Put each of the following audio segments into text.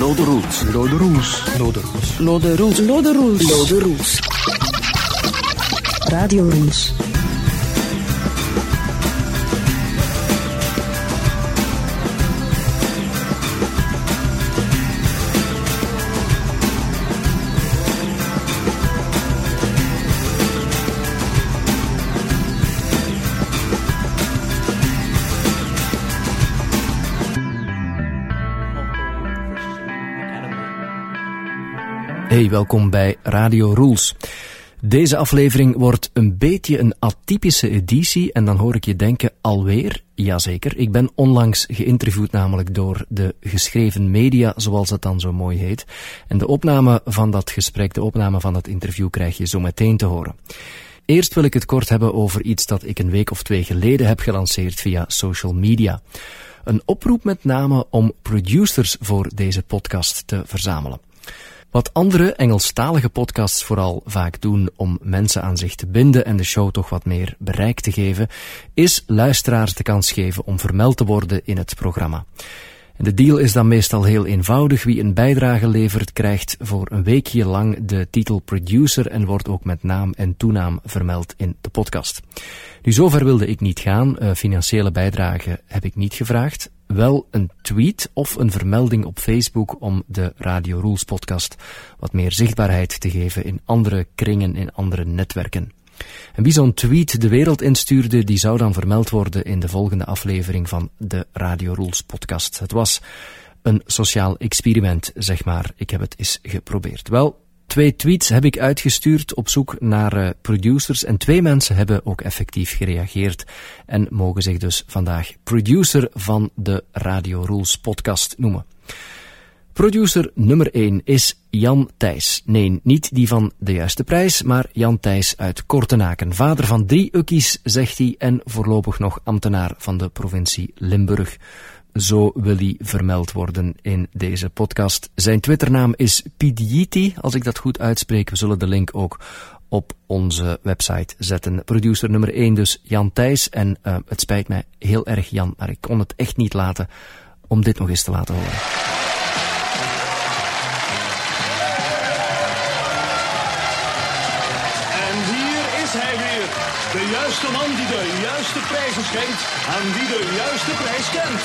The rules. The rules. The rules. Know the rules. Know the rules. Know the rules. Radio Rules. Hey, welkom bij Radio Rules. Deze aflevering wordt een beetje een atypische editie en dan hoor ik je denken alweer, jazeker, ik ben onlangs geïnterviewd namelijk door de geschreven media, zoals het dan zo mooi heet. En de opname van dat gesprek, de opname van dat interview krijg je zo meteen te horen. Eerst wil ik het kort hebben over iets dat ik een week of twee geleden heb gelanceerd via social media. Een oproep met name om producers voor deze podcast te verzamelen. Wat andere Engelstalige podcasts vooral vaak doen om mensen aan zich te binden en de show toch wat meer bereik te geven, is luisteraars de kans geven om vermeld te worden in het programma. De deal is dan meestal heel eenvoudig. Wie een bijdrage levert, krijgt voor een weekje lang de titel producer en wordt ook met naam en toenaam vermeld in de podcast. Nu, zover wilde ik niet gaan. Uh, financiële bijdrage heb ik niet gevraagd. Wel een tweet of een vermelding op Facebook om de Radio Rules podcast wat meer zichtbaarheid te geven in andere kringen, in andere netwerken. En wie zo'n tweet de wereld instuurde, die zou dan vermeld worden in de volgende aflevering van de Radio Rules podcast. Het was een sociaal experiment, zeg maar. Ik heb het eens geprobeerd. Wel, twee tweets heb ik uitgestuurd op zoek naar uh, producers en twee mensen hebben ook effectief gereageerd en mogen zich dus vandaag producer van de Radio Rules podcast noemen. Producer nummer 1 is Jan Thijs. Nee, niet die van De Juiste Prijs, maar Jan Thijs uit Kortenaken. Vader van drie ukkies, zegt hij, en voorlopig nog ambtenaar van de provincie Limburg. Zo wil hij vermeld worden in deze podcast. Zijn Twitternaam is Pidiiti, als ik dat goed uitspreek. We zullen de link ook op onze website zetten. Producer nummer 1 dus Jan Thijs. En uh, het spijt mij heel erg Jan, maar ik kon het echt niet laten om dit nog eens te laten horen. De man die de juiste prijzen schenkt aan wie de juiste prijs kent.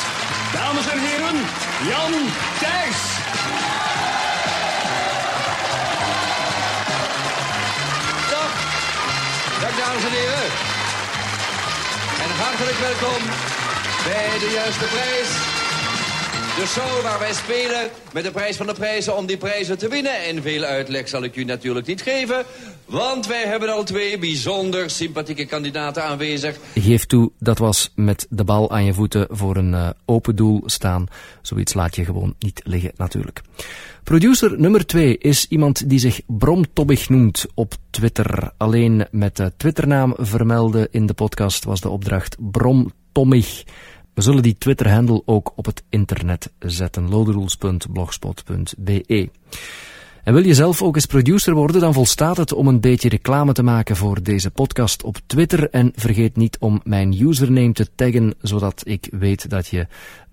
Dames en heren, Jan Thijs. Dag. Dag dames en heren. En hartelijk welkom bij de juiste prijs. De show waar wij spelen met de prijs van de prijzen om die prijzen te winnen. En veel uitleg zal ik u natuurlijk niet geven. Want wij hebben al twee bijzonder sympathieke kandidaten aanwezig. Geef toe, dat was met de bal aan je voeten voor een uh, open doel staan. Zoiets laat je gewoon niet liggen natuurlijk. Producer nummer 2 is iemand die zich Bromtobbig noemt op Twitter. Alleen met de Twitternaam vermelden in de podcast was de opdracht Bromtommig. We zullen die Twitter-handle ook op het internet zetten. loderules.blogspot.be en wil je zelf ook eens producer worden, dan volstaat het om een beetje reclame te maken voor deze podcast op Twitter. En vergeet niet om mijn username te taggen, zodat ik weet dat je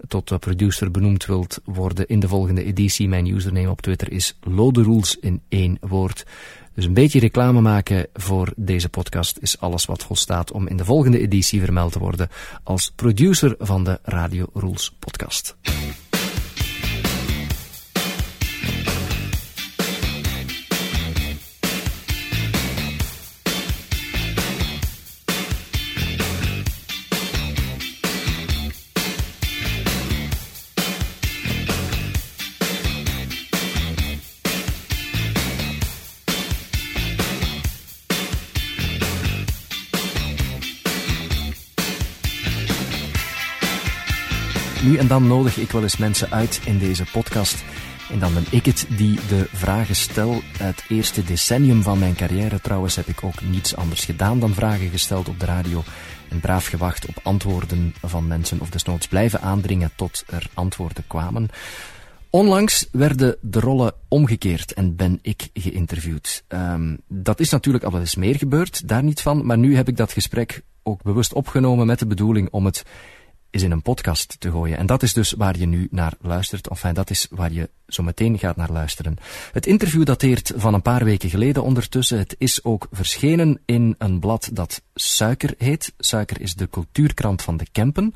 tot producer benoemd wilt worden in de volgende editie. Mijn username op Twitter is Loderules in één woord. Dus een beetje reclame maken voor deze podcast is alles wat volstaat om in de volgende editie vermeld te worden als producer van de Radio Rules podcast. Nu en dan nodig ik wel eens mensen uit in deze podcast. En dan ben ik het die de vragen stel. Het eerste decennium van mijn carrière trouwens heb ik ook niets anders gedaan dan vragen gesteld op de radio. En braaf gewacht op antwoorden van mensen of desnoods blijven aandringen tot er antwoorden kwamen. Onlangs werden de rollen omgekeerd en ben ik geïnterviewd. Um, dat is natuurlijk al wel eens meer gebeurd, daar niet van. Maar nu heb ik dat gesprek ook bewust opgenomen met de bedoeling om het is in een podcast te gooien. En dat is dus waar je nu naar luistert. Enfin, dat is waar je zo meteen gaat naar luisteren. Het interview dateert van een paar weken geleden ondertussen. Het is ook verschenen in een blad dat Suiker heet. Suiker is de cultuurkrant van de Kempen.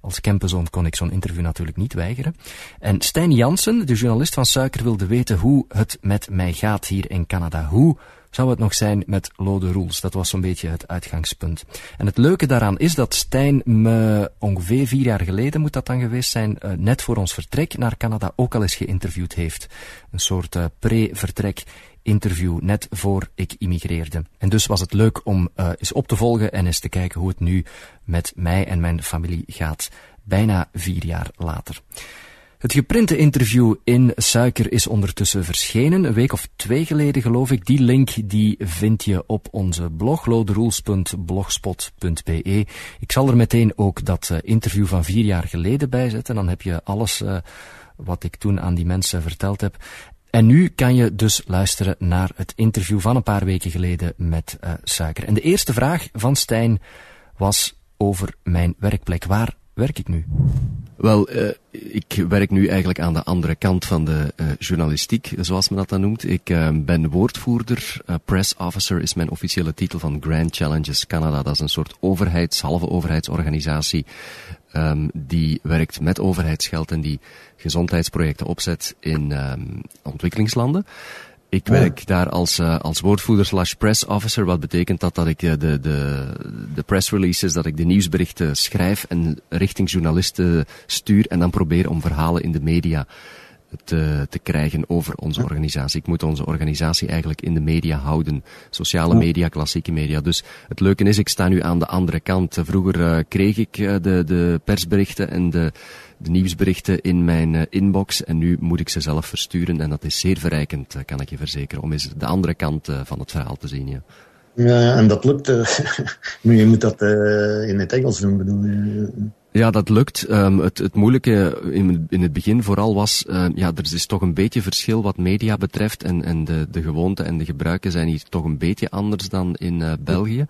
Als Kempenzoon kon ik zo'n interview natuurlijk niet weigeren. En Stijn Jansen, de journalist van Suiker, wilde weten hoe het met mij gaat hier in Canada. Hoe zou het nog zijn met Lode Rules? Dat was zo'n beetje het uitgangspunt. En het leuke daaraan is dat Stijn me ongeveer vier jaar geleden, moet dat dan geweest zijn, uh, net voor ons vertrek naar Canada ook al eens geïnterviewd heeft. Een soort uh, pre-vertrek interview net voor ik immigreerde. En dus was het leuk om uh, eens op te volgen en eens te kijken hoe het nu met mij en mijn familie gaat, bijna vier jaar later. Het geprinte interview in Suiker is ondertussen verschenen, een week of twee geleden geloof ik. Die link die vind je op onze blog, loderoels.blogspot.be. Ik zal er meteen ook dat uh, interview van vier jaar geleden bij zetten, dan heb je alles uh, wat ik toen aan die mensen verteld heb. En nu kan je dus luisteren naar het interview van een paar weken geleden met uh, Suiker. En de eerste vraag van Stijn was over mijn werkplek. Waar werk ik nu? Wel, uh, ik werk nu eigenlijk aan de andere kant van de uh, journalistiek, zoals men dat dan noemt. Ik uh, ben woordvoerder. press officer is mijn officiële titel van Grand Challenges Canada. Dat is een soort overheids, halve overheidsorganisatie um, die werkt met overheidsgeld en die gezondheidsprojecten opzet in um, ontwikkelingslanden. Ik werk daar als, uh, als woordvoerder slash press officer. Wat betekent dat dat ik uh, de, de, de press releases, dat ik de nieuwsberichten schrijf en richting journalisten stuur en dan probeer om verhalen in de media te, te krijgen over onze organisatie. Ik moet onze organisatie eigenlijk in de media houden. Sociale media, klassieke media. Dus het leuke is, ik sta nu aan de andere kant. Vroeger uh, kreeg ik uh, de, de persberichten en de, de nieuwsberichten in mijn uh, inbox en nu moet ik ze zelf versturen en dat is zeer verrijkend, kan ik je verzekeren, om eens de andere kant van het verhaal te zien. Ja. Ja, en dat lukt. Uh, je moet dat in het Engels doen, bedoel je? Ja, dat lukt. Um, het, het moeilijke in, in het begin vooral was, uh, ja, er is toch een beetje verschil wat media betreft en, en de, de gewoonten en de gebruiken zijn hier toch een beetje anders dan in uh, België.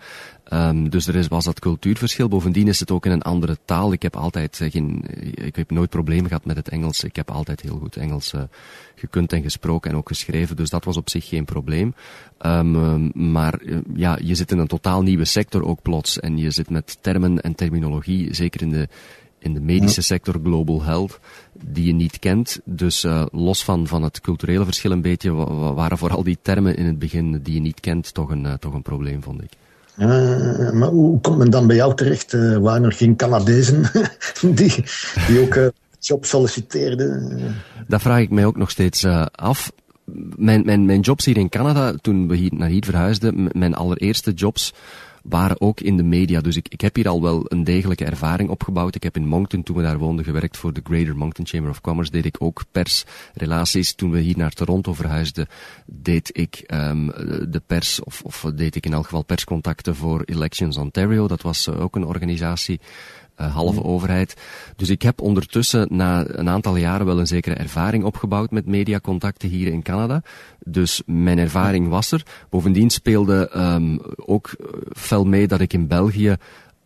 Um, dus er is, was dat cultuurverschil. Bovendien is het ook in een andere taal. Ik heb altijd uh, geen, ik heb nooit problemen gehad met het Engels. Ik heb altijd heel goed Engels uh, gekund en gesproken en ook geschreven. Dus dat was op zich geen probleem. Um, maar uh, ja, je zit in een totaal nieuwe sector ook plots. En je zit met termen en terminologie, zeker in de, in de medische sector, global health, die je niet kent. Dus uh, los van, van het culturele verschil een beetje, waren vooral die termen in het begin die je niet kent toch een, uh, toch een probleem, vond ik. Uh, maar hoe komt men dan bij jou terecht? Uh, waren er geen Canadezen die, die ook uh, job solliciteerden? Dat vraag ik mij ook nog steeds af. Mijn, mijn, mijn jobs hier in Canada, toen we hier naar hier verhuisden, mijn allereerste jobs waren ook in de media. Dus ik, ik heb hier al wel een degelijke ervaring opgebouwd. Ik heb in Moncton, toen we daar woonden, gewerkt voor de Greater Moncton Chamber of Commerce. Deed ik ook persrelaties. Toen we hier naar Toronto verhuisden, deed ik um, de pers, of, of deed ik in elk geval perscontacten voor Elections Ontario. Dat was uh, ook een organisatie uh, halve mm. overheid. Dus ik heb ondertussen na een aantal jaren wel een zekere ervaring opgebouwd met mediacontacten hier in Canada. Dus mijn ervaring was er. Bovendien speelde um, ook fel mee dat ik in België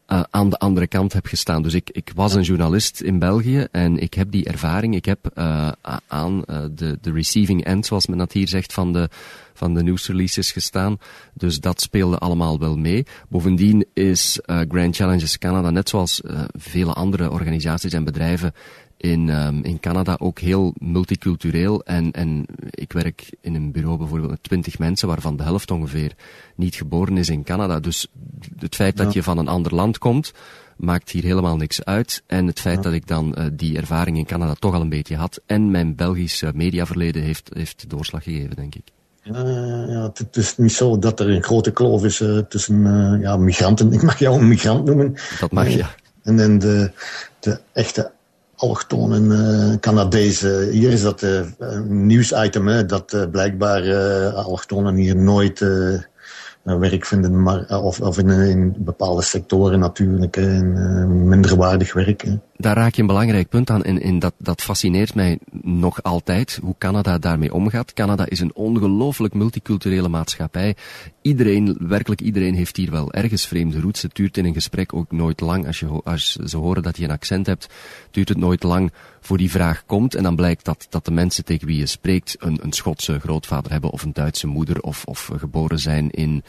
uh, aan de andere kant heb gestaan. Dus ik, ik was een journalist in België en ik heb die ervaring. Ik heb uh, aan uh, de, de receiving end, zoals men dat hier zegt, van de, van de nieuwsreleases gestaan. Dus dat speelde allemaal wel mee. Bovendien is Grand Challenges Canada, net zoals vele andere organisaties en bedrijven, in, um, in Canada ook heel multicultureel. En, en ik werk in een bureau bijvoorbeeld met twintig mensen, waarvan de helft ongeveer niet geboren is in Canada. Dus het feit dat je van een ander land komt, maakt hier helemaal niks uit. En het feit ja. dat ik dan uh, die ervaring in Canada toch al een beetje had, en mijn Belgische mediaverleden heeft, heeft doorslag gegeven, denk ik. Ja, ja, het is niet zo dat er een grote kloof is uh, tussen uh, ja, migranten. Ik mag jou een migrant noemen. Dat mag, ja. En, en de, de echte allochtonen uh, Canadezen. Hier is dat uh, nieuwsitem, dat uh, blijkbaar allochtonen hier nooit werk vinden, maar, of, of in, in, bepaalde sectoren natuurlijk, in minderwaardig werk. Hè. Daar raak je een belangrijk punt aan en, en dat, dat fascineert mij nog altijd, hoe Canada daarmee omgaat. Canada is een ongelooflijk multiculturele maatschappij. iedereen, werkelijk iedereen heeft hier wel ergens vreemde roots. Het duurt in een gesprek ook nooit lang. Als, je, als ze horen dat je een accent hebt, duurt het nooit lang voor die vraag komt. En dan blijkt dat, dat de mensen tegen wie je spreekt een, een Schotse grootvader hebben of een Duitse moeder of, of geboren zijn in,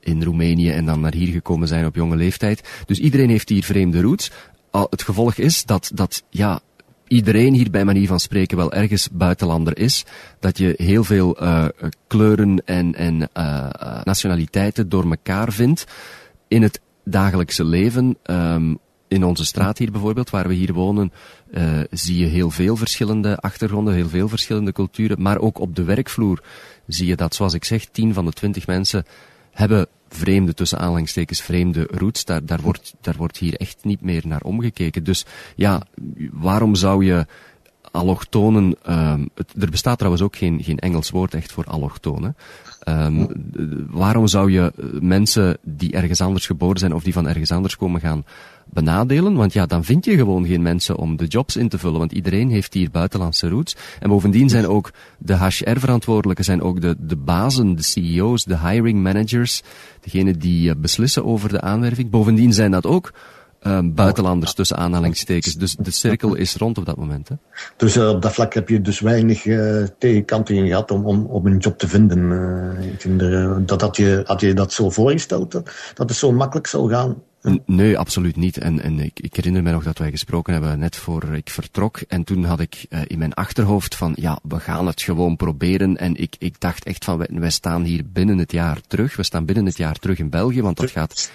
in Roemenië en dan naar hier gekomen zijn op jonge leeftijd. Dus iedereen heeft hier vreemde roots. Het gevolg is dat, dat ja, iedereen hier bij manier van spreken wel ergens buitenlander is. Dat je heel veel uh, kleuren en, en uh, nationaliteiten door elkaar vindt in het dagelijkse leven. Um, in onze straat hier bijvoorbeeld, waar we hier wonen, uh, zie je heel veel verschillende achtergronden, heel veel verschillende culturen. Maar ook op de werkvloer zie je dat, zoals ik zeg, 10 van de 20 mensen hebben vreemde, tussen aanhalingstekens, vreemde roots. Daar, daar, wordt, daar wordt hier echt niet meer naar omgekeken. Dus ja, waarom zou je allochtonen, um, het, er bestaat trouwens ook geen, geen Engels woord echt voor allochtonen. Um, waarom zou je mensen die ergens anders geboren zijn of die van ergens anders komen gaan benadelen? Want ja, dan vind je gewoon geen mensen om de jobs in te vullen, want iedereen heeft hier buitenlandse roots. En bovendien zijn ook de HR-verantwoordelijken, zijn ook de, de bazen, de CEO's, de hiring managers, degenen die beslissen over de aanwerving. Bovendien zijn dat ook um, buitenlanders tussen aanhalingstekens. Dus de cirkel is rond op dat moment. Hè? Dus uh, op dat vlak heb je dus weinig uh, tegenkanten gehad om, om, om een job te vinden. Ik vind dat had je, had je dat zo voorgesteld, dat het zo makkelijk zou gaan? Nee, absoluut niet. En, en ik, ik, herinner me nog dat wij gesproken hebben net voor ik vertrok. En toen had ik uh, in mijn achterhoofd van, ja, we gaan het gewoon proberen. En ik, ik dacht echt van, wij, wij, staan hier binnen het jaar terug. We staan binnen het jaar terug in België, want dat gaat,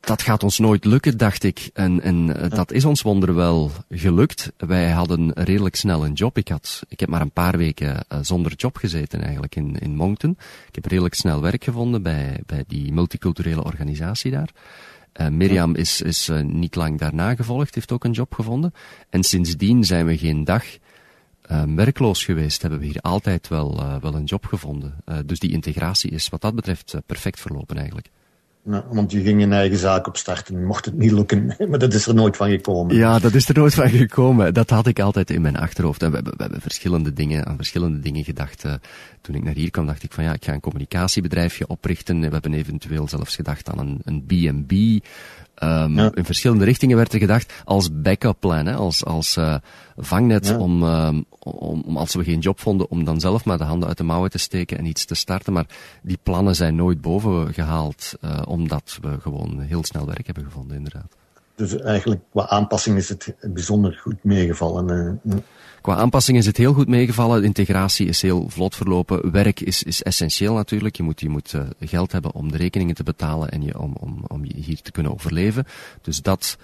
dat gaat ons nooit lukken, dacht ik. En, en uh, dat is ons wonder wel gelukt. Wij hadden redelijk snel een job. Ik, had, ik heb maar een paar weken uh, zonder job gezeten eigenlijk in, in Moncton. Ik heb redelijk snel werk gevonden bij, bij die multiculturele organisatie daar. Uh, Mirjam is, is uh, niet lang daarna gevolgd, heeft ook een job gevonden. En sindsdien zijn we geen dag uh, werkloos geweest. Hebben we hier altijd wel, wel een job gevonden. dus die integratie is wat dat betreft perfect verlopen eigenlijk. Nou, want je ging een eigen zaak opstarten, mocht het niet lukken. Maar dat is er nooit van gekomen. Ja, dat is er nooit van gekomen. Dat had ik altijd in mijn achterhoofd. En we hebben, we hebben verschillende dingen, aan verschillende dingen gedacht. Uh, toen ik naar hier kwam, dacht ik van ja, ik ga een communicatiebedrijfje oprichten. We hebben eventueel zelfs gedacht aan een, een B&B. Um, ja. In verschillende richtingen werd er gedacht als backup plan, hè, als, als uh, vangnet ja. om, um, om, om, als we geen job vonden, om dan zelf maar de handen uit de mouwen te steken en iets te starten. Maar die plannen zijn nooit boven gehaald, uh, omdat we gewoon heel snel werk hebben gevonden, inderdaad. Dus eigenlijk qua aanpassing is het bijzonder goed meegevallen. Uh, Qua aanpassing is het heel goed meegevallen. De integratie is heel vlot verlopen. Werk is, is essentieel natuurlijk. Je moet, je moet uh, geld hebben om de rekeningen te betalen en je, om, om, om hier te kunnen overleven. Dus dat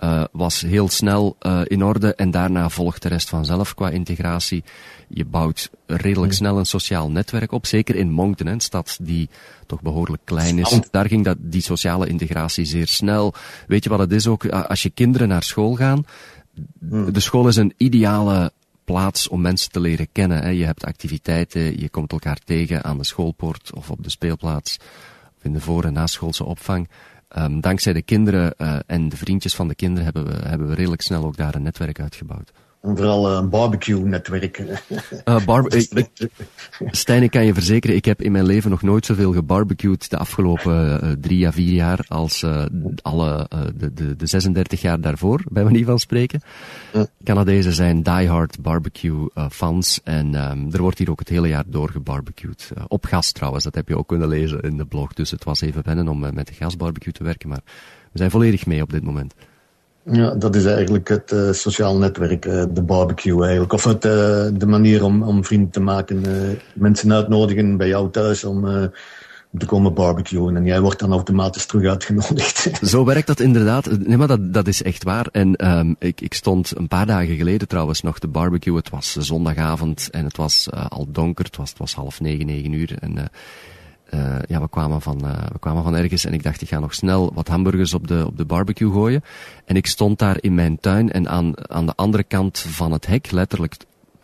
uh, was heel snel uh, in orde en daarna volgt de rest vanzelf qua integratie. Je bouwt redelijk snel een sociaal netwerk op, zeker in Moncton, een stad die toch behoorlijk klein is. Daar ging dat, die sociale integratie zeer snel. Weet je wat het is ook? Als je kinderen naar school gaan, de school is een ideale plaats om mensen te leren kennen. Je hebt activiteiten, je komt elkaar tegen aan de schoolpoort of op de speelplaats of in de voor- en naschoolse opvang. Um, dankzij de kinderen uh, en de vriendjes van de kinderen hebben we, hebben we redelijk snel ook daar een netwerk uitgebouwd. En vooral een barbecue-netwerk. Uh, bar Stijn, ik kan je verzekeren, ik heb in mijn leven nog nooit zoveel gebarbecued de afgelopen uh, drie à vier jaar als uh, alle, de, de, de 36 jaar daarvoor, bij manier van spreken. Canadezen zijn diehard barbecue-fans en um, er wordt hier ook het hele jaar door gebarbecued. op gas trouwens, dat heb je ook kunnen lezen in de blog. Dus het was even wennen om met de gasbarbecue te werken, maar we zijn volledig mee op dit moment. Ja, dat is eigenlijk het uh, sociaal netwerk, uh, de barbecue eigenlijk. Of het, uh, de manier om, om vrienden te maken. mensen uitnodigen bij jou thuis om te komen barbecuen. En jij wordt dan automatisch terug uitgenodigd. Zo werkt dat inderdaad. Nee, maar dat, dat is echt waar. En um, ik, ik stond een paar dagen geleden trouwens nog te barbecuen. Het was zondagavond en het was al donker. Het was, het was half negen, negen uur. En uh, ja, we kwamen, van, uh, we kwamen van ergens en ik dacht, ik ga nog snel wat hamburgers op de, op de barbecue gooien. En ik stond daar in mijn tuin en aan, aan de andere kant van het hek, letterlijk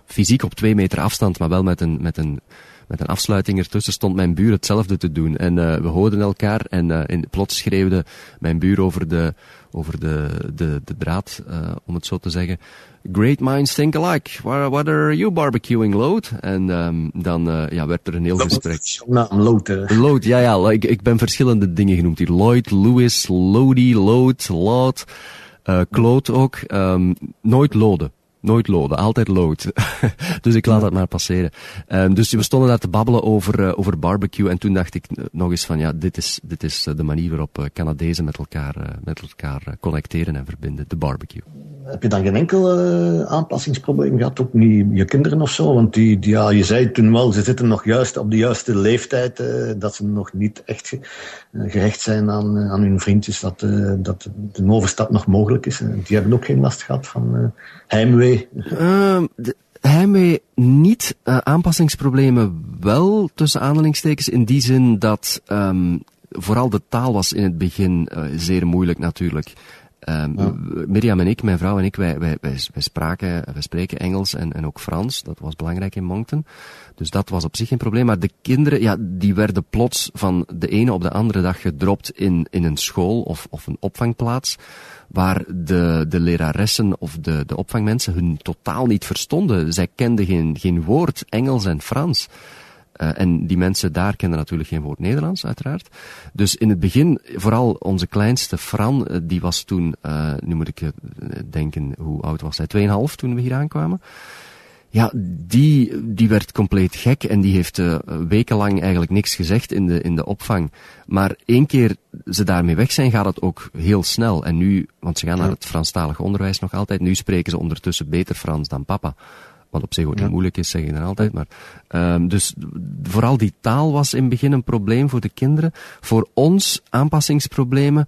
fysiek op twee meter afstand, maar wel met een, met een met een afsluiting ertussen, stond mijn buur hetzelfde te doen. En uh, we hoorden elkaar en uh, in, plots schreeuwde mijn buur over de, over de, de, de draad, uh, om het zo te zeggen. Great minds think alike. What, what are you barbecuing, Load? En um, dan ja, werd er een heel gesprek. Naam, ja, ja. Ik, ik ben verschillende dingen genoemd hier. Lloyd, Lewis, Lodi, Load, uh, Claude ook. Um, nooit Lode. Nooit loden, altijd lood. dus ik laat dat maar passeren. Um, dus we stonden daar te babbelen over, uh, over barbecue. En toen dacht ik nog eens van, ja, dit is, dit is de manier waarop uh, Canadezen met elkaar, uh, met elkaar connecteren en verbinden. De barbecue. Heb je dan geen enkel aanpassingsprobleem gehad? Ook niet je kinderen of zo? Want die, ja, je zei toen wel, ze zitten nog juist op de juiste leeftijd. dat ze nog niet echt gerecht zijn aan, aan hun vriendjes. Dat, dat de overstap nog mogelijk is. die hebben ook geen last gehad van heimwee heimwee niet, uh, aanpassingsproblemen wel, tussen aanhalingstekens, in die zin dat um, vooral de taal was in het begin uh, zeer moeilijk natuurlijk. Um, ja. Mirjam en ik, mijn vrouw en ik, wij, wij, wij, wij, spraken, wij spreken Engels en, en ook Frans. Dat was belangrijk in Moncton. Dus dat was op zich geen probleem. Maar de kinderen, ja, die werden plots van de ene op de andere dag gedropt in, in een school of, of een opvangplaats waar de, de leraressen of de, de opvangmensen hun totaal niet verstonden. Zij kenden geen, geen woord Engels en Frans. Uh, en die mensen daar kenden natuurlijk geen woord Nederlands, uiteraard. Dus in het begin, vooral onze kleinste Fran, uh, die was toen, uh, nu moet ik denken, hoe oud was hij? 2,5 toen we hier aankwamen. Ja, die, die werd compleet gek en die heeft wekenlang eigenlijk niks gezegd in de, in de opvang. Maar één keer ze daarmee weg zijn, gaat het ook heel snel. En nu, want ze gaan naar het Franstalig onderwijs nog altijd, nu spreken ze ondertussen beter Frans dan papa. Wat op zich ook niet ja. moeilijk is, zeg je dan altijd. Maar, um, dus vooral die taal was in het begin een probleem voor de kinderen. Voor ons aanpassingsproblemen.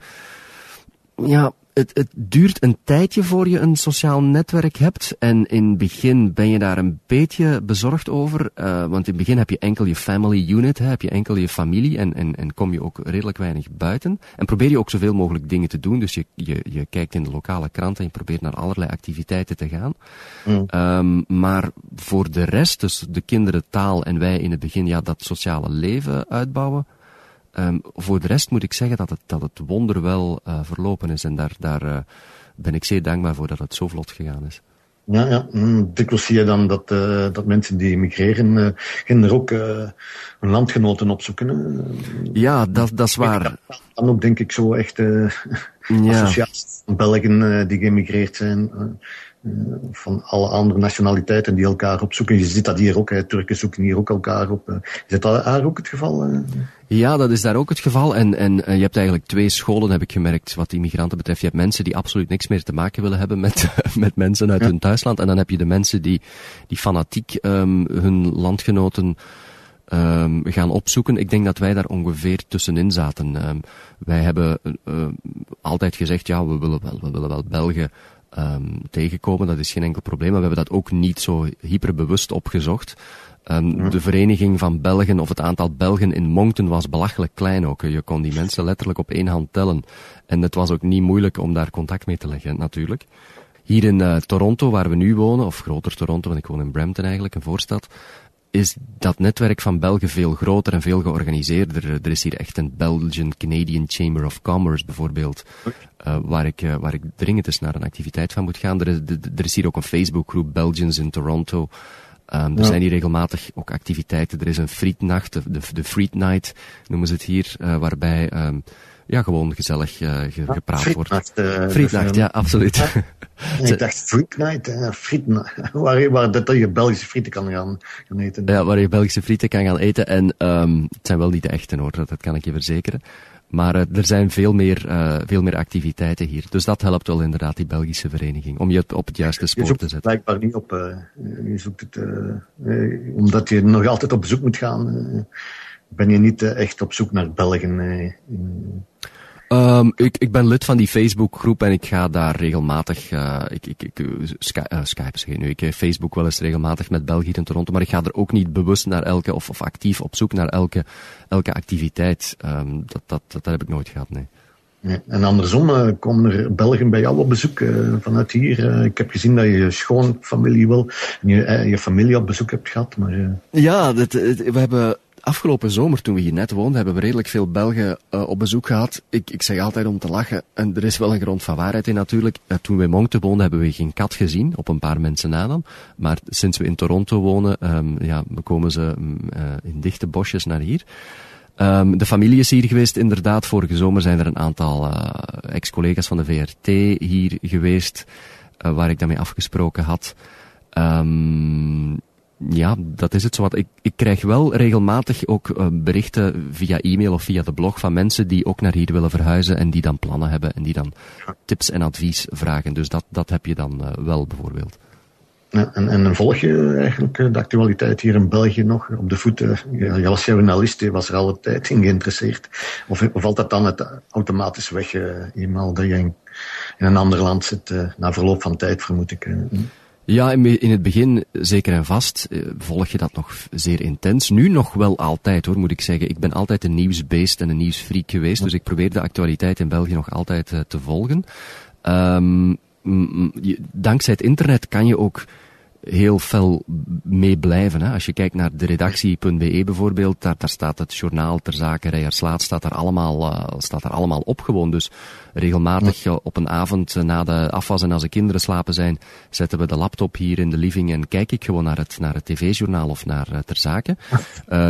Ja, het, het duurt een tijdje voor je een sociaal netwerk hebt. En in het begin ben je daar een beetje bezorgd over. Uh, want in het begin heb je enkel je family unit, hè, heb je enkel je familie en, en, en kom je ook redelijk weinig buiten. En probeer je ook zoveel mogelijk dingen te doen. Dus je, je, je kijkt in de lokale krant en je probeert naar allerlei activiteiten te gaan. Mm. Um, maar voor de rest, dus de kinderen taal en wij in het begin, ja, dat sociale leven uitbouwen Um, voor de rest moet ik zeggen dat het, dat het wonder wel uh, verlopen is. En daar, daar uh, ben ik zeer dankbaar voor dat het zo vlot gegaan is. Ja, ja. Mm, dikwijls zie je dan dat, uh, dat mensen die emigreren, gaan er ook hun landgenoten opzoeken. Ja, dat, dat is waar. Dan ook denk ik zo echt ja. associaties van Belgen die geëmigreerd zijn van alle andere nationaliteiten die elkaar opzoeken. Je ziet dat hier ook, hè. Turken zoeken hier ook elkaar op. Is dat daar ook het geval? Ja, dat is daar ook het geval. En, en je hebt eigenlijk twee scholen, heb ik gemerkt, wat immigranten betreft. Je hebt mensen die absoluut niks meer te maken willen hebben met, met mensen uit ja. hun thuisland. En dan heb je de mensen die, die fanatiek um, hun landgenoten um, gaan opzoeken. Ik denk dat wij daar ongeveer tussenin zaten. Um, wij hebben uh, altijd gezegd, ja, we willen wel, we willen wel Belgen um, tegenkomen. Dat is geen enkel probleem. Maar we hebben dat ook niet zo hyperbewust opgezocht. Um, ja. De vereniging van Belgen, of het aantal Belgen in Moncton was belachelijk klein ook. Je kon die mensen letterlijk op één hand tellen. En het was ook niet moeilijk om daar contact mee te leggen, natuurlijk. Hier in uh, Toronto, waar we nu wonen, of groter Toronto, want ik woon in Brampton eigenlijk, een voorstad, is dat netwerk van Belgen veel groter en veel georganiseerder. Er is hier echt een Belgian Canadian Chamber of Commerce bijvoorbeeld, uh, waar, ik, uh, waar ik dringend eens naar een activiteit van moet gaan. Er is, er is hier ook een Facebookgroep Belgians in Toronto. Um, er ja. zijn hier regelmatig ook activiteiten. Er is een frietnacht, de, de, de Friet Night noemen ze het hier, uh, waarbij um, ja, gewoon gezellig uh, ge, ja, gepraat wordt. Uh, Frietnacht, ja, absoluut. Ja, ik dacht Friet Night, uh, frietnacht, waar, waar dat je Belgische frieten kan gaan, gaan eten. Ja, waar je Belgische frieten kan gaan eten. En um, het zijn wel niet de echte hoor, dat, dat kan ik je verzekeren. Maar uh, er zijn veel meer, uh, veel meer activiteiten hier. Dus dat helpt wel inderdaad, die Belgische vereniging, om je op het juiste spoor te zetten. blijkbaar niet op. Uh, je zoekt het, omdat je nog altijd op bezoek moet gaan, ben je niet echt op zoek naar Belgen. In... Um, ik, ik ben lid van die Facebookgroep en ik ga daar regelmatig, uh, ik, ik, ik, Sky, uh, Skype zeg nu, ik Facebook wel eens regelmatig met België in Toronto, maar ik ga er ook niet bewust naar elke, of, of actief op zoek naar elke, elke activiteit. Um, dat, dat, dat, dat heb ik nooit gehad, nee. Ja, en andersom uh, komen er Belgen bij jou op bezoek vanuit hier. Ik heb gezien dat je je schoonfamilie wel en je, je familie op bezoek hebt gehad. Maar, Ja, dat, we hebben afgelopen zomer, toen we hier net woonden, hebben we redelijk veel Belgen uh, op bezoek gehad. Ik, ik zeg altijd om te lachen, en er is wel een grond van waarheid in natuurlijk. Uh, toen we in Moncton woonden, hebben we geen kat gezien, op een paar mensen na dan. Maar sinds we in Toronto wonen, um, ja, komen ze uh, in dichte bosjes naar hier. Um, de familie is hier geweest, inderdaad. Vorige zomer zijn er een aantal ex-collega's van de VRT hier geweest, waar ik daarmee afgesproken had. Um, ja, dat is het zo. Ik, ik krijg wel regelmatig ook uh, berichten via e-mail of via de blog van mensen die ook naar hier willen verhuizen en die dan plannen hebben en die dan tips en advies vragen. Dus dat, dat heb je dan uh, wel bijvoorbeeld. Ja, en, en volg je eigenlijk de actualiteit hier in België nog op de voet? Ja, je als journalist was er alle tijd in geïnteresseerd. Of, of valt dat dan het automatisch weg, uh, eenmaal dat je in, in, een ander land zit, na verloop van tijd, vermoed ik? Ja, in het begin zeker en vast volg je dat nog zeer intens. Nu nog wel altijd hoor, moet ik zeggen. Ik ben altijd een nieuwsbeest en een nieuwsfreak geweest, dus ik probeer de actualiteit in België nog altijd uh, te volgen. Um, dankzij het internet kan je ook heel fel mee blijven. Hè. Als je kijkt naar de redactie.be bijvoorbeeld, daar, daar staat het journaal ter zake Rijerslaat, staat daar allemaal, uh, staat daar allemaal op gewoon. Dus regelmatig uh, op een avond uh, na de afwas en als de kinderen slapen zijn, zetten we de laptop hier in de living en kijk ik gewoon naar het, naar het tv-journaal of naar ter zake.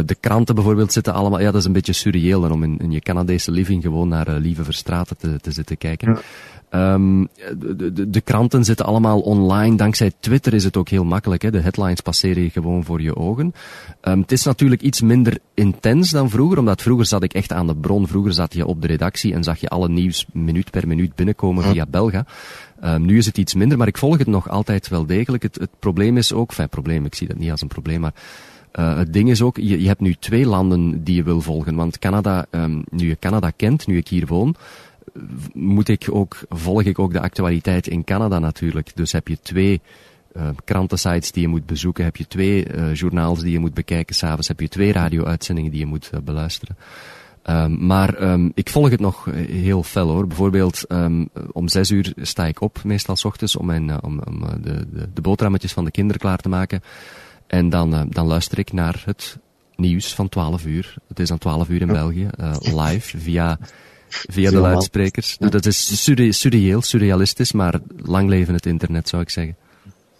de kranten bijvoorbeeld zitten allemaal, ja dat is een beetje surreëel dan om in, in je Canadese living gewoon naar Lieve Verstraten te, te zitten kijken. Ja. Um, de, de, de, kranten zitten allemaal online. Dankzij Twitter is het ook heel makkelijk. Hè? De headlines passeren je gewoon voor je ogen. Um, het is natuurlijk iets minder intens dan vroeger, omdat vroeger zat ik echt aan de bron. Vroeger zat je op de redactie en zag je alle nieuws minuut per minuut binnenkomen via Belga. Um, nu is het iets minder, maar ik volg het nog altijd wel degelijk. Het, het probleem is ook, enfin probleem, ik zie dat niet als een probleem, maar uh, het ding is ook, je, je hebt nu twee landen die je wil volgen. Want Canada, nu je Canada kent, nu ik hier woon, moet ik ook, volg ik ook de actualiteit in Canada natuurlijk. Dus heb je twee uh, krantensites die je moet bezoeken, heb je twee uh, journaals die je moet bekijken s'avonds, heb je twee radio-uitzendingen die je moet uh, beluisteren. Um, maar um, ik volg het nog heel fel hoor. Bijvoorbeeld um, om zes uur sta ik op, meestal s ochtends, om, mijn, om, om de, de, de boterhammetjes van de kinderen klaar te maken. En dan, dan luister ik naar het nieuws van 12 uur. Het is dan 12 uur in België, live via via de luidsprekers. Ja. Dat is surreëel, surrealistisch, maar lang leven het internet zou ik zeggen.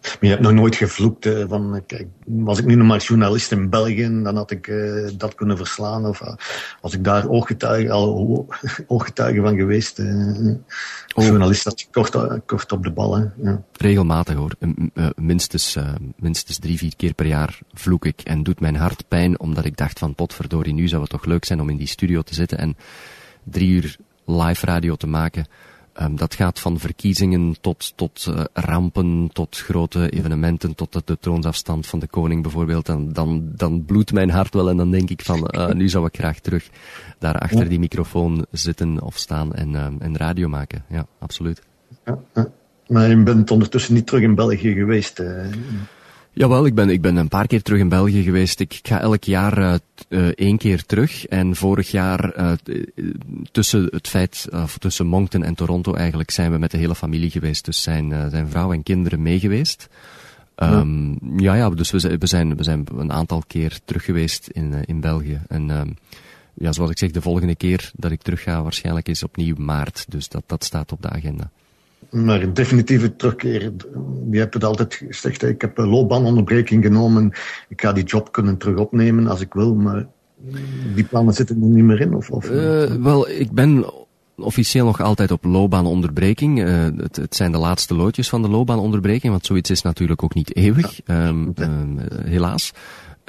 Maar je hebt nog nooit gevloekt uh, van, kijk, was ik nu nog maar journalist in België, dan had ik uh, dat kunnen verslaan. Of uh, was ik daar ooggetuige, al ooggetuige van geweest. Oh. Journalist dat kort, kort op de bal. Hè. Ja. Regelmatig hoor. minstens, minstens drie, vier keer per jaar vloek ik en doet mijn hart pijn, omdat ik dacht van potverdorie, nu zou het toch leuk zijn om in die studio te zitten en drie uur live radio te maken. Um, dat gaat van verkiezingen tot, tot uh, rampen, tot grote evenementen, tot de, de, troonsafstand van de koning bijvoorbeeld. En dan, dan bloedt mijn hart wel en dan denk ik van, uh, nu zou ik graag terug daar achter die microfoon zitten of staan en, uh, en radio maken. Ja, absoluut. Ja, maar je bent ondertussen niet terug in België geweest. Jawel, ik ben, ik ben een paar keer terug in België geweest. Ik ga elk jaar uh, uh, één keer terug. En vorig jaar, uh, tussen het feit, of tussen Moncton en Toronto eigenlijk, zijn we met de hele familie geweest. Dus zijn, zijn vrouw en kinderen mee geweest. Um, ja. ja, ja, dus we, we, zijn, we zijn een aantal keer terug geweest in, in België. En um, ja, zoals ik zeg, de volgende keer dat ik terug ga waarschijnlijk is opnieuw maart. Dus dat, dat staat op de agenda. Maar een definitieve terugkeer, je hebt het altijd gezegd, ik heb een loopbaanonderbreking genomen, ik ga die job kunnen terug opnemen als ik wil, maar die plannen zitten er niet meer in? Of, of? Uh, wel, ik ben officieel nog altijd op loopbaanonderbreking. Uh, het, het, zijn de laatste loodjes van de loopbaanonderbreking, want zoiets is natuurlijk ook niet eeuwig, ja. um, um, helaas.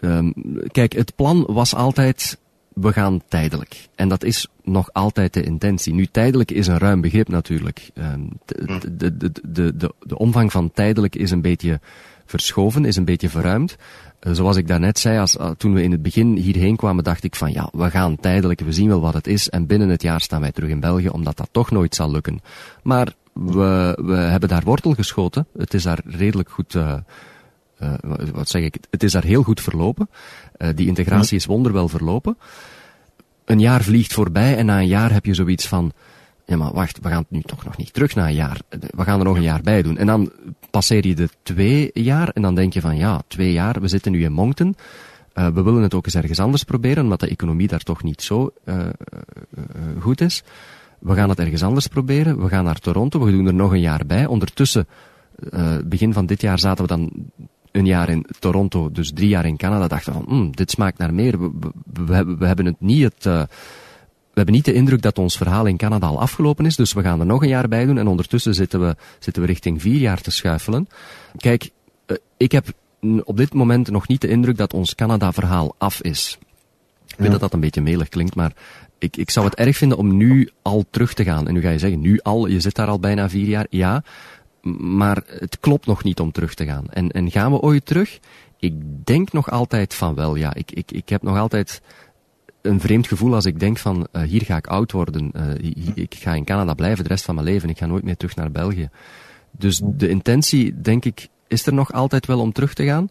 Um, kijk, het plan was altijd we gaan tijdelijk. En dat is nog altijd de intentie. Nu, tijdelijk is een ruim begrip natuurlijk. Ehm, de, de, de, de, de, de omvang van tijdelijk is een beetje verschoven, is een beetje verruimd. Uh, zoals ik daarnet zei, als, uh, toen we in het begin hierheen kwamen, dacht ik van ja, we gaan tijdelijk, we zien wel wat het is en binnen het jaar staan wij terug in België, omdat dat toch nooit zal lukken. Maar we, we hebben daar wortel geschoten. Het is daar redelijk goed, uh, uh, wat zeg ik, het is daar heel goed verlopen. Uh, die integratie is wonderwel verlopen. Een jaar vliegt voorbij en na een jaar heb je zoiets van, ja maar wacht, we gaan nu toch nog niet terug naar een jaar. We gaan er nog een jaar bij doen. En dan passeer je de twee jaar en dan denk je van ja, twee jaar, we zitten nu in Moncton. Uh, we willen het ook eens ergens anders proberen, omdat de economie daar toch niet zo goed is. We gaan het ergens anders proberen. We gaan naar Toronto, we doen er nog een jaar bij. Ondertussen, begin van dit jaar zaten we dan een jaar in Toronto, dus drie jaar in Canada. Dachten van, mm, dit smaakt naar meer. We, we, we, hebben, het niet het we hebben niet de indruk dat ons verhaal in Canada al afgelopen is, dus we gaan er nog een jaar bij doen en ondertussen zitten we, zitten we richting vier jaar te schuifelen. Kijk, ik heb op dit moment nog niet de indruk dat ons Canada-verhaal af is. Ik weet dat dat een beetje melig klinkt, maar ik, ik zou het erg vinden om nu al terug te gaan. En nu ga je zeggen, nu al, je zit daar al bijna vier jaar. Ja, maar het klopt nog niet om terug te gaan. En, en gaan we ooit terug? Ik denk nog altijd van wel, ja. Ik, ik, ik heb nog altijd een vreemd gevoel als ik denk van, uh, hier ga ik oud worden. Uh, ik ga in Canada blijven de rest van mijn leven. Ik ga nooit meer terug naar België. Dus de intentie, denk ik, is er nog altijd wel om terug te gaan.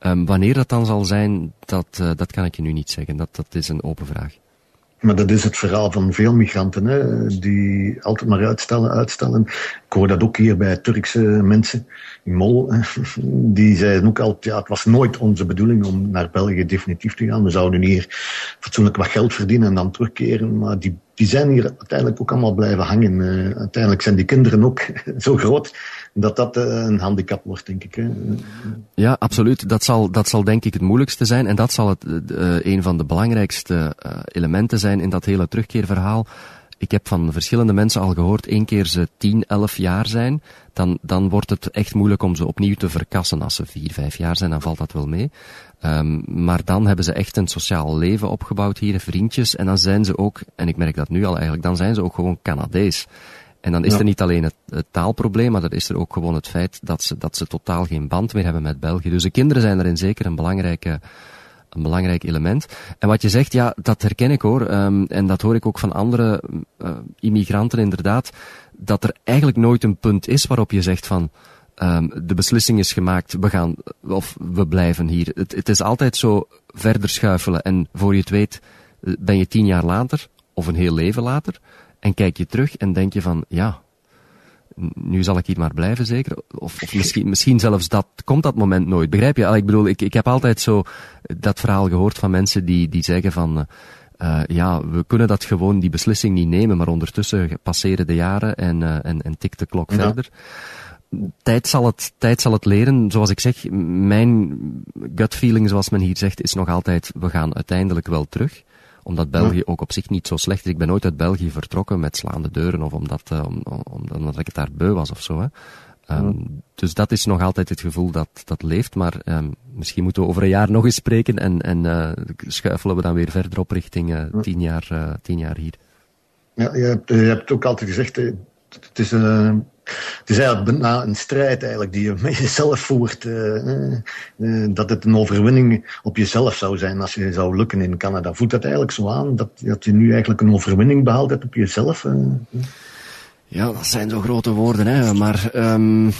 Um, wanneer dat dan zal zijn, dat, uh, dat kan ik je nu niet zeggen. Dat, dat is een open vraag. Maar dat is het verhaal van veel migranten, hè, die altijd maar uitstellen, uitstellen. Ik hoor dat ook hier bij Turkse mensen in Mol. Die zeiden ook altijd, ja, het was nooit onze bedoeling om naar België definitief te gaan. We zouden hier fatsoenlijk wat geld verdienen en dan terugkeren. Maar die, die zijn hier uiteindelijk ook allemaal blijven hangen. Uiteindelijk zijn die kinderen ook zo groot dat dat uh, een handicap wordt, denk ik. Hè. Ja, absoluut. Dat zal, dat zal denk ik het moeilijkste zijn. En dat zal het, uh, een van de belangrijkste elementen zijn in dat hele terugkeerverhaal. Ik heb van verschillende mensen al gehoord, één keer ze 10, 11 jaar zijn, dan, dan wordt het echt moeilijk om ze opnieuw te verkassen. Als ze 4, 5 jaar zijn, dan valt dat wel mee. Um, maar dan hebben ze echt een sociaal leven opgebouwd hier, vriendjes, en dan zijn ze ook, en ik merk dat nu al eigenlijk, dan zijn ze ook gewoon Canadees. En dan is ja. er niet alleen het, het, taalprobleem, maar dan is er ook gewoon het feit dat ze, dat ze totaal geen band meer hebben met België. Dus de kinderen zijn erin zeker een belangrijke, een belangrijk element. En wat je zegt, ja, dat herken ik hoor. Um, en dat hoor ik ook van andere uh, immigranten inderdaad. Dat er eigenlijk nooit een punt is waarop je zegt van, um, de beslissing is gemaakt, we gaan, of we blijven hier. Het, het is altijd zo verder schuifelen. En voor je het weet, ben je tien jaar later, of een heel leven later, en kijk je terug en denk je van, ja, nu zal ik hier maar blijven zeker. Of, of misschien, misschien zelfs dat, komt dat moment nooit. Begrijp je? Ik bedoel, ik, ik heb altijd zo dat verhaal gehoord van mensen die, die zeggen van, uh, ja, we kunnen dat gewoon, die beslissing niet nemen, maar ondertussen passeren de jaren en, uh, en, en tikt de klok ja. verder. Tijd zal, het, tijd zal het leren. Zoals ik zeg, mijn gut feeling, zoals men hier zegt, is nog altijd, we gaan uiteindelijk wel terug omdat België ja. ook op zich niet zo slecht is. Ik ben nooit uit België vertrokken met slaande deuren of omdat, uh, om, om, omdat ik het daar beu was of zo. Hè. Um, ja. Dus dat is nog altijd het gevoel dat, dat leeft. Maar um, misschien moeten we over een jaar nog eens spreken en, en uh, schuifelen we dan weer verder op richting uh, tien, jaar, tien jaar hier. Ja, je hebt, je hebt ook altijd gezegd, het is een het is eigenlijk bijna een strijd eigenlijk die je met jezelf voert. Uh, uh, dat het een overwinning op jezelf zou zijn als je zou lukken in Canada. Voelt dat eigenlijk zo aan? Dat, dat je nu eigenlijk een overwinning behaald hebt op jezelf? Uh, ja, dat zijn zo grote woorden, hè. Maar um,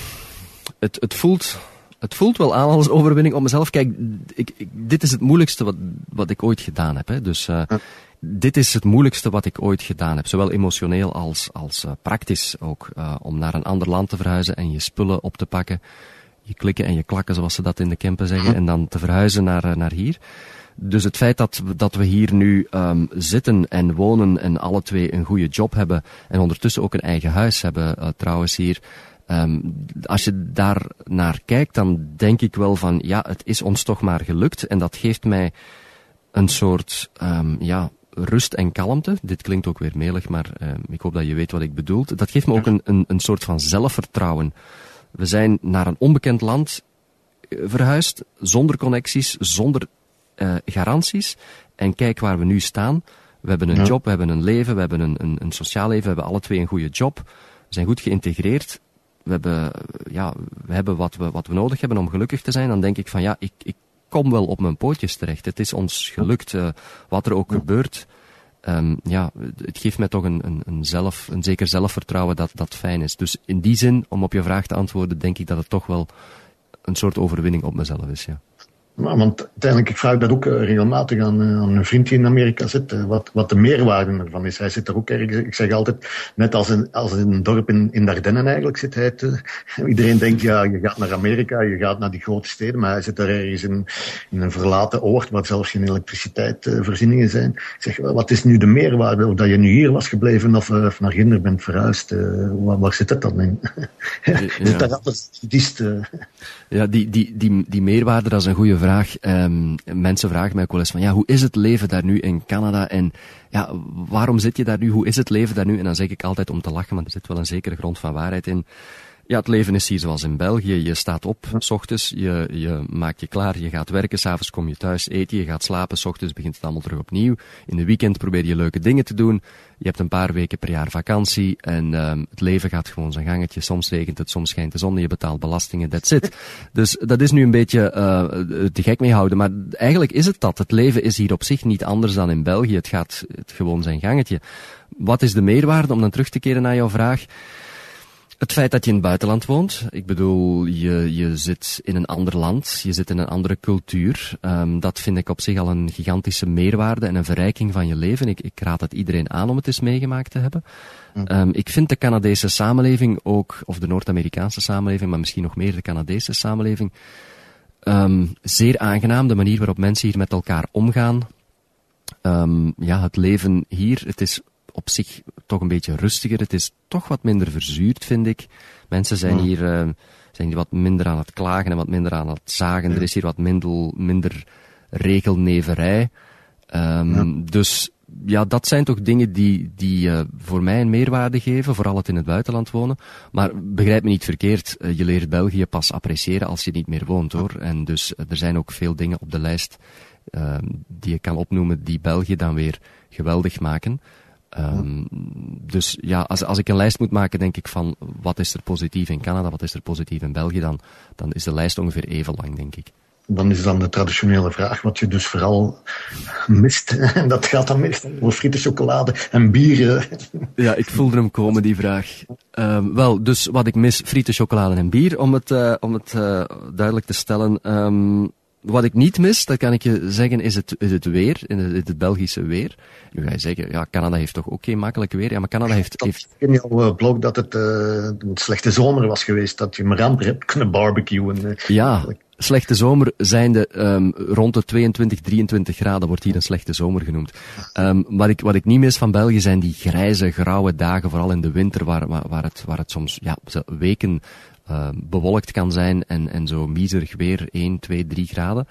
het, het, voelt, het voelt wel aan als overwinning op mezelf. Kijk, ik, ik, dit is het moeilijkste wat, wat ik ooit gedaan heb. Hè. Dus ja dit is het moeilijkste wat ik ooit gedaan heb. Zowel emotioneel als, als uh, praktisch ook. Uh, om naar een ander land te verhuizen en je spullen op te pakken. Je klikken en je klakken, zoals ze dat in de Kempen zeggen. En dan te verhuizen naar, uh, naar hier. Dus het feit dat, dat we hier nu um, zitten en wonen en alle twee een goede job hebben. En ondertussen ook een eigen huis hebben trouwens hier. Um, als je daar naar kijkt, dan denk ik wel van ja, het is ons toch maar gelukt. En dat geeft mij een soort um, ja, rust en kalmte. Dit klinkt ook weer melig, maar uh, ik hoop dat je weet wat ik bedoel. Dat geeft me ook een, een, een soort van zelfvertrouwen. We zijn naar een onbekend land eh, verhuisd, zonder connecties, zonder uh, garanties. En kijk waar we nu staan. We hebben een ja. job, we hebben een leven, we hebben een, een, een sociaal leven, we hebben alle twee een goede job. We zijn goed geïntegreerd. We hebben, ja, we hebben wat, we, wat we nodig hebben om gelukkig te zijn. Dan denk ik van ja, ik, ik kom wel op mijn pootjes terecht. Het is ons gelukt, uh, wat er ook ja. gebeurt. Um, ja, het geeft mij toch een, een, een, zelf, een zeker zelfvertrouwen dat dat fijn is. Dus in die zin, om op je vraag te antwoorden, denk ik dat het toch wel een soort overwinning op mezelf is, ja. Maar, want uiteindelijk, ik vraag dat ook uh, regelmatig aan, uh, aan, een vriend die in Amerika zit, uh, wat, wat de meerwaarde ervan is. Hij zit er ook ergens, ik zeg altijd, net als in, als in een dorp in, in Dardenne eigenlijk zit hij. Te, iedereen denkt, ja, je gaat naar Amerika, je gaat naar die grote steden, maar hij zit er ergens in, in een verlaten oord waar zelfs geen elektriciteitvoorzieningen zijn. Ik zeg, wat is nu de meerwaarde? Of dat je nu hier was gebleven of, of naar Ginder bent verhuisd, waar, waar, zit het dan in? Ja. dus dat ja, die, die, die, die meerwaarde, dat is een goede vraag. Um, mensen vragen mij ook wel eens van, ja, hoe is het leven daar nu in Canada? En ja, waarom zit je daar nu? Hoe is het leven daar nu? En dan zeg ik altijd om te lachen, maar er zit wel een zekere grond van waarheid in. Ja, het leven is hier zoals in België. Je staat op, s ochtends, je, je maakt je klaar, je gaat werken, s'avonds kom je thuis, eet je, je gaat slapen, s ochtends begint het allemaal terug opnieuw. In de weekend probeer je leuke dingen te doen. Je hebt een paar weken per jaar vakantie en um, het leven gaat gewoon zijn gangetje. Soms regent het, soms schijnt de zon, je betaalt belastingen, that's it. Dus dat is nu een beetje uh, te gek mee houden, maar eigenlijk is het dat. Het leven is hier op zich niet anders dan in België. Het gaat het gewoon zijn gangetje. Wat is de meerwaarde, om dan terug te keren naar jouw vraag? Het feit dat je in het buitenland woont, ik bedoel, je, je zit in een ander land, je zit in een andere cultuur. Um, dat vind ik op zich al een gigantische meerwaarde en een verrijking van je leven. Ik, ik raad het iedereen aan om het eens meegemaakt te hebben. Um, ik vind de Canadese samenleving ook, of de Noord-Amerikaanse samenleving, maar misschien nog meer de Canadese samenleving, um, zeer aangenaam. De manier waarop mensen hier met elkaar omgaan. ja, het leven hier, het is op zich toch een beetje rustiger. Het is toch wat minder verzuurd, vind ik. Mensen zijn hier, uh, zijn hier wat minder aan het klagen en wat minder aan het zagen. Er is hier wat minder, minder regelneverij. Um, ja. Dus ja, dat zijn toch dingen die, die uh, voor mij een meerwaarde geven, vooral het in het buitenland wonen. Maar begrijp me niet verkeerd, uh, je leert België pas appreciëren als je niet meer woont hoor. En dus er zijn ook veel dingen op de lijst die je kan opnoemen die België dan weer geweldig maken. Um, dus ja, als, als ik een lijst moet maken, denk ik van wat is er positief in Canada, wat is er positief in België, dan, dan is de lijst ongeveer even lang, denk ik. Dan is dan de traditionele vraag, wat je dus vooral mist. En dat gaat dan meestal over frieten, chocolade en bieren. Ja, ik voelde hem komen, die vraag. Um, wel, dus wat ik mis, frieten, chocolade en bier, om het, uh, om het uh, duidelijk te stellen. Um, wat ik niet mis, dat kan ik je zeggen, is het, is het weer, in het, het Belgische weer. Nu ga je zeggen, ja, Canada heeft toch ook geen makkelijk weer. Ja, maar Canada heeft... Dat heeft... in jouw blog dat het uh, een slechte zomer was geweest, dat je maar amper hebt kunnen barbecuen. Uh, ja, slechte zomer zijnde um, rond de 22, 23 graden wordt hier een slechte zomer genoemd. Um, wat, ik, wat ik niet mis van België zijn die grijze, grauwe dagen, vooral in de winter, waar, waar, waar, het, waar het soms ja, weken uh, bewolkt kan zijn en, en zo miserig weer 1, 2, 3 graden.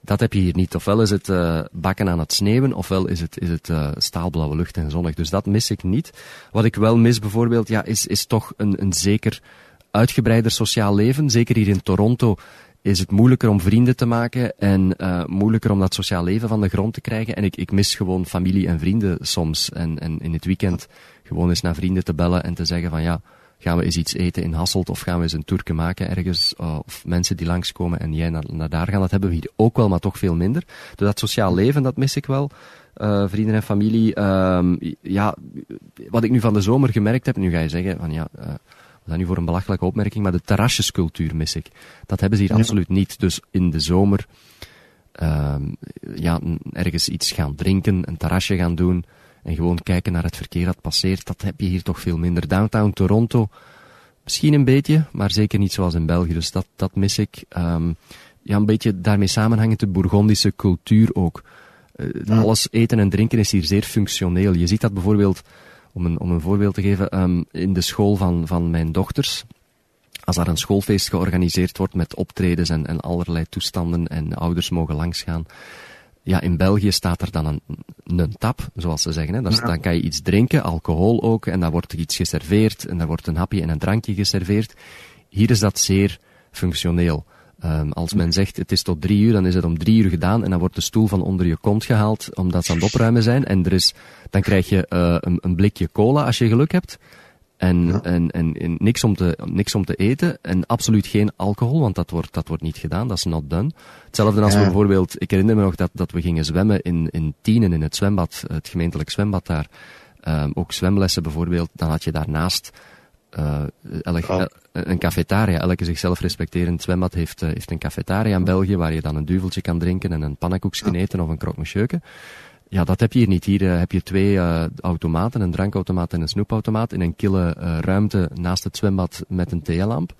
Dat heb je hier niet. Ofwel is het uh, bakken aan het sneeuwen, ofwel is het, is het uh, staalblauwe lucht en zonnig. Dus dat mis ik niet. Wat ik wel mis bijvoorbeeld, ja, is, is toch een, een zeker uitgebreider sociaal leven. Zeker hier in Toronto is het moeilijker om vrienden te maken en moeilijker om dat sociaal leven van de grond te krijgen. En ik, ik mis gewoon familie en vrienden soms. En, en in het weekend gewoon eens naar vrienden te bellen en te zeggen van ja, gaan we eens iets eten in Hasselt of gaan we eens een toerke maken ergens uh, of mensen die langskomen en jij naar, naar daar gaan. Dat hebben we hier ook wel, maar toch veel minder. Dus dat sociaal leven, dat mis ik wel. Uh, vrienden en familie. Um, ja, wat ik nu van de zomer gemerkt heb, nu ga je zeggen van ja, uh, wat is nu voor een belachelijke opmerking, maar de terrasjescultuur mis ik. Dat hebben ze hier ja. absoluut niet. Dus in de zomer, uh, ja, ergens iets gaan drinken, een terrasje gaan doen en gewoon kijken naar het verkeer dat passeert, dat heb je hier toch veel minder. Downtown Toronto, misschien een beetje, maar zeker niet zoals in België. Dus dat, dat mis ik. Um, ja, een beetje daarmee samenhangend de Bourgondische cultuur ook. Uh, ja. Alles eten en drinken is hier zeer functioneel. Je ziet dat bijvoorbeeld, om een, om een voorbeeld te geven, um, in de school van, van mijn dochters. Als daar een schoolfeest georganiseerd wordt met optredens en, en allerlei toestanden en ouders mogen langsgaan, ja, in België staat er dan een, een tap, zoals ze zeggen. Hè. Daar, ja. Dan kan je iets drinken, alcohol ook, en dan wordt er iets geserveerd, en daar wordt een hapje en een drankje geserveerd. Hier is dat zeer functioneel. Um, als men zegt het is tot drie uur, dan is het om drie uur gedaan en dan wordt de stoel van onder je kont gehaald omdat ze aan het opruimen zijn. En er is, dan krijg je uh, een, een blikje cola als je geluk hebt. En, ja. en, en, en, niks, om te, niks om te eten en absoluut geen alcohol, want dat wordt, dat wordt niet gedaan, dat is not done. Hetzelfde als ja. we bijvoorbeeld, ik herinner me nog dat, dat we gingen zwemmen in, in Tienen, in het zwembad, het gemeentelijk zwembad daar. Um, ook zwemlessen bijvoorbeeld, dan had je daarnaast Uh, elk, Oh. el- een cafetaria, elke zichzelf respecterend zwembad heeft, eh, heeft een cafetaria in België waar je dan een duveltje kan drinken en een pannenkoekje eten of een croque. Ja, dat heb je hier niet. Hier eh, heb je twee eh, automaten, een drankautomaat en een snoepautomaat in een kille eh, ruimte naast het zwembad met een theelamp.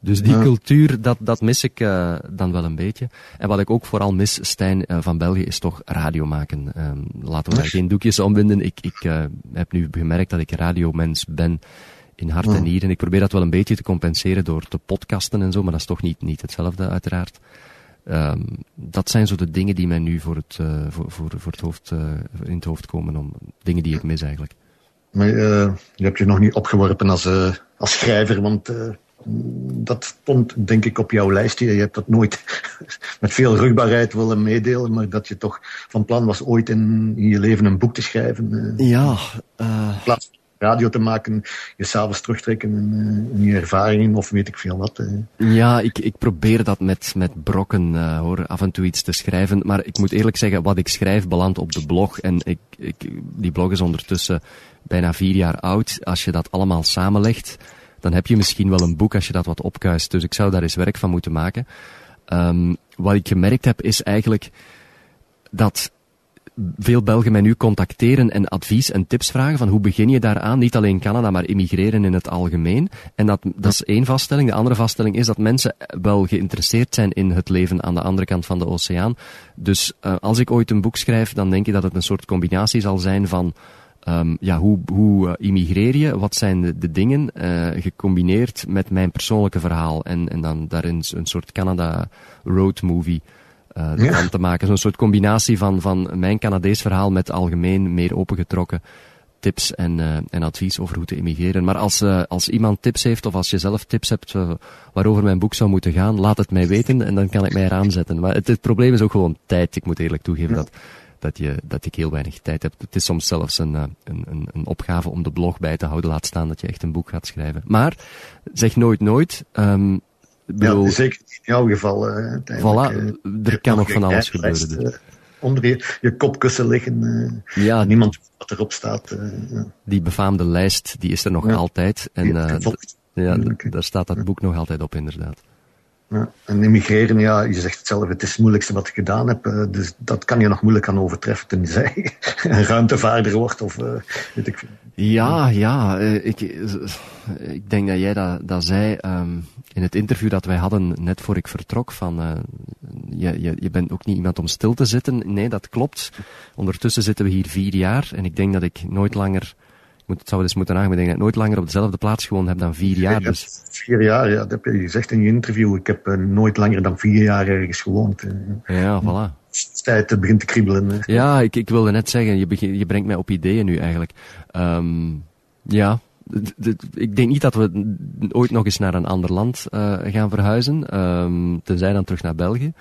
Dus die Ja. cultuur, dat, dat mis ik dan wel een beetje. En wat ik ook vooral mis, Stijn, van België, is toch radio maken. Ehm, laten we daar geen doekjes om winden. Ik, ik heb nu gemerkt dat ik radiomens ben in hart en nieren. Ik probeer dat wel een beetje te compenseren door te podcasten en zo, maar dat is toch niet, niet hetzelfde, uiteraard. Ehm, dat zijn zo de dingen die mij nu voor het, eh, voor, voor, voor het hoofd, eh, in het hoofd komen. Om, dingen die ik mis eigenlijk. Maar eh, je hebt je nog niet opgeworpen als, eh, als schrijver, want eh, dat stond denk ik op jouw lijstje. Je hebt dat nooit met veel rugbaarheid willen meedelen, maar dat je toch van plan was ooit in, in je leven een boek te schrijven. Ja, in plaats van radio te maken, je s'avonds terugtrekken in, eh, in je ervaringen of weet ik veel wat. eh. Ja, ik, ik probeer dat met, met brokken, eh, hoor, af en toe iets te schrijven. Maar ik moet eerlijk zeggen, wat ik schrijf belandt op de blog. En ik, ik, die blog is ondertussen bijna vier jaar oud. Als je dat allemaal samenlegt, dan heb je misschien wel een boek als je dat wat opkuist. Dus ik zou daar eens werk van moeten maken. Ehm, wat ik gemerkt heb, is eigenlijk dat veel Belgen mij nu contacteren en advies en tips vragen van hoe begin je daaraan? Niet alleen Canada, maar immigreren in het algemeen. En dat, dat is één vaststelling. De andere vaststelling is dat mensen wel geïnteresseerd zijn in het leven aan de andere kant van de oceaan. Dus uh, als ik ooit een boek schrijf, dan denk ik dat het een soort combinatie zal zijn van um, ja, hoe, hoe immigreer je? Wat zijn de, dingen? Uh, gecombineerd met mijn persoonlijke verhaal. En, en dan daarin een soort Canada road movie uh, ja. te maken. Zo'n soort combinatie van, van mijn Canadees verhaal met algemeen meer opengetrokken tips en, uh, en advies over hoe te immigreren. Maar als, uh, als iemand tips heeft of als je zelf tips hebt uh, waarover mijn boek zou moeten gaan, laat het mij weten en dan kan ik mij eraan zetten. Maar het, het probleem is ook gewoon tijd. Ik moet eerlijk toegeven ja. dat, dat, je, dat ik heel weinig tijd heb. Het is soms zelfs een, een, een, een opgave om de blog bij te houden. Laat staan dat je echt een boek gaat schrijven. Maar zeg nooit nooit. Um, bedoel, ja, zeker in jouw geval. Uh, voilà, uh, er kan nog van alles gebeuren. Dus. Uh, onder je, je kopkussen liggen. ja, niemand weet wat erop staat. Die befaamde lijst, die is er nog ja. altijd. En ja, daar staat dat boek nog altijd op, inderdaad. Ja, en immigreren, ja, je zegt het zelf, het is het moeilijkste wat ik gedaan heb. Dus dat kan je nog moeilijk aan overtreffen, tenzij je een ruimtevaarder wordt of uh, weet ik. Ja, ja, ik, ik denk dat jij dat, dat zei um, in het interview dat wij hadden net voor ik vertrok. Van, uh, je, je, je bent ook niet iemand om stil te zitten. Nee, dat klopt. Ondertussen zitten we hier vier jaar en ik denk dat ik nooit langer moet, het zou eens moeten ik denk dat ik nooit langer op dezelfde plaats gewoond heb dan vier jaar. Ja, dus. Vier jaar, ja, dat heb je gezegd in je interview. Ik heb uh, nooit langer dan vier jaar ergens gewoond. Uh, ja, voilà. Het tijd begint te kriebelen. Ja, ik, ik wilde net zeggen, je, begin, je brengt mij op ideeën nu eigenlijk. Um, ja, ik denk niet dat we ooit nog eens naar een ander land uh, gaan verhuizen, um, tenzij dan terug naar België.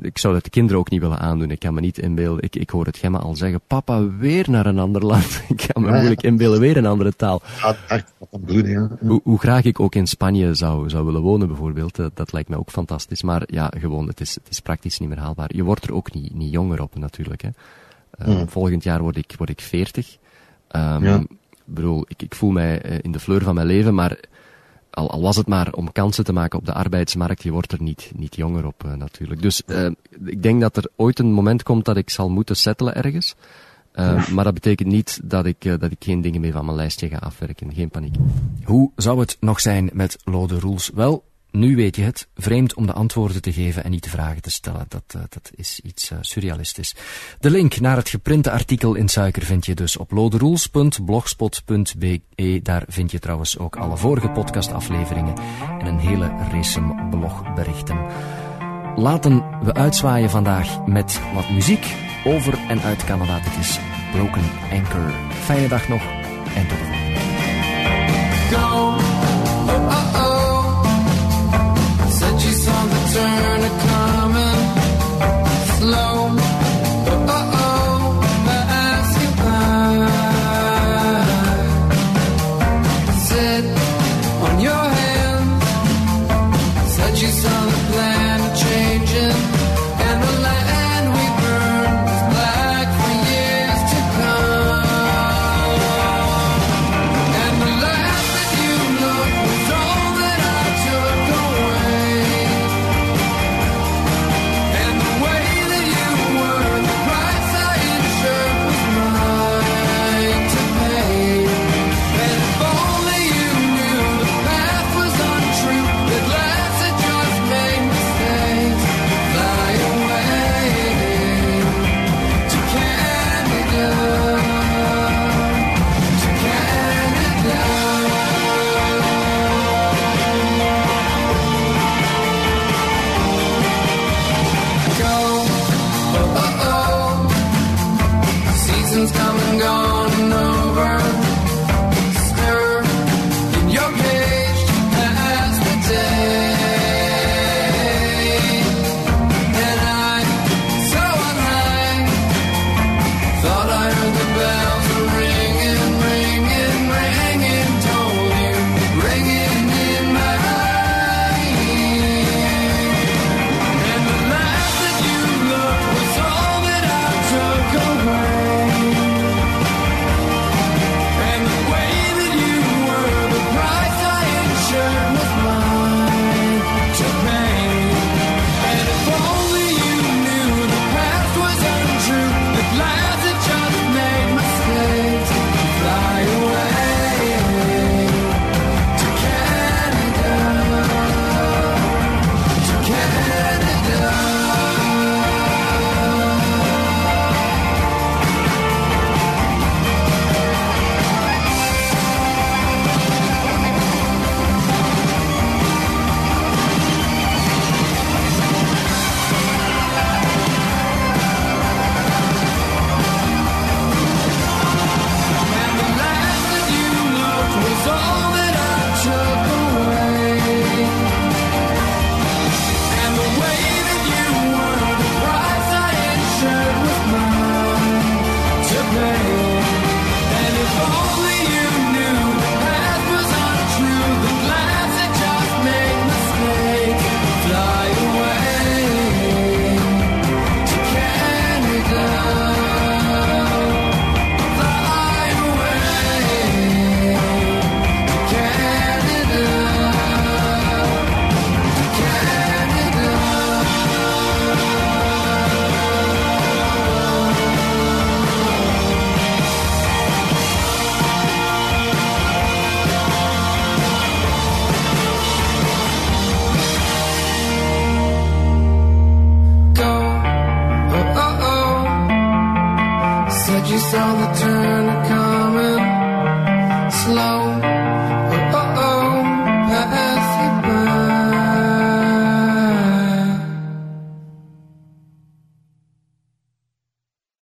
Ik zou dat de kinderen ook niet willen aandoen. Ik kan me niet inbeelden. Ik, ik hoor het Gemma al zeggen. Papa, weer naar een ander land. ik kan me ja, moeilijk inbeelden. Weer een andere taal. Ja, wat ja. Hoe, hoe, graag ik ook in Spanje zou, zou willen wonen, bijvoorbeeld. Dat, dat lijkt mij ook fantastisch. Maar ja, gewoon, het is, het is praktisch niet meer haalbaar. Je wordt er ook niet, niet jonger op, natuurlijk. Hè. Uh, hmm. Volgend jaar word ik, word ik 40. Um, ja. Bedoel, ik, ik voel mij in de fleur van mijn leven, maar al, al was het maar om kansen te maken op de arbeidsmarkt, je wordt er niet, niet jonger op uh, natuurlijk. Dus uh, ik denk dat er ooit een moment komt dat ik zal moeten settelen ergens. Uh, ja. Maar dat betekent niet dat ik, dat ik geen dingen meer van mijn lijstje ga afwerken. Geen paniek. Hoe zou het nog zijn met Lode Rules? Wel, nu weet je het. Vreemd om de antwoorden te geven en niet de vragen te stellen. Dat, uh, dat is iets uh, surrealistisch. De link naar het geprinte artikel in suiker vind je dus op loderules.blogspot.be. Daar vind je trouwens ook alle vorige podcastafleveringen en een hele race blogberichten. Laten we uitzwaaien vandaag met wat muziek over en uit Canada. Dit is Broken Anchor. Fijne dag nog en tot de volgende.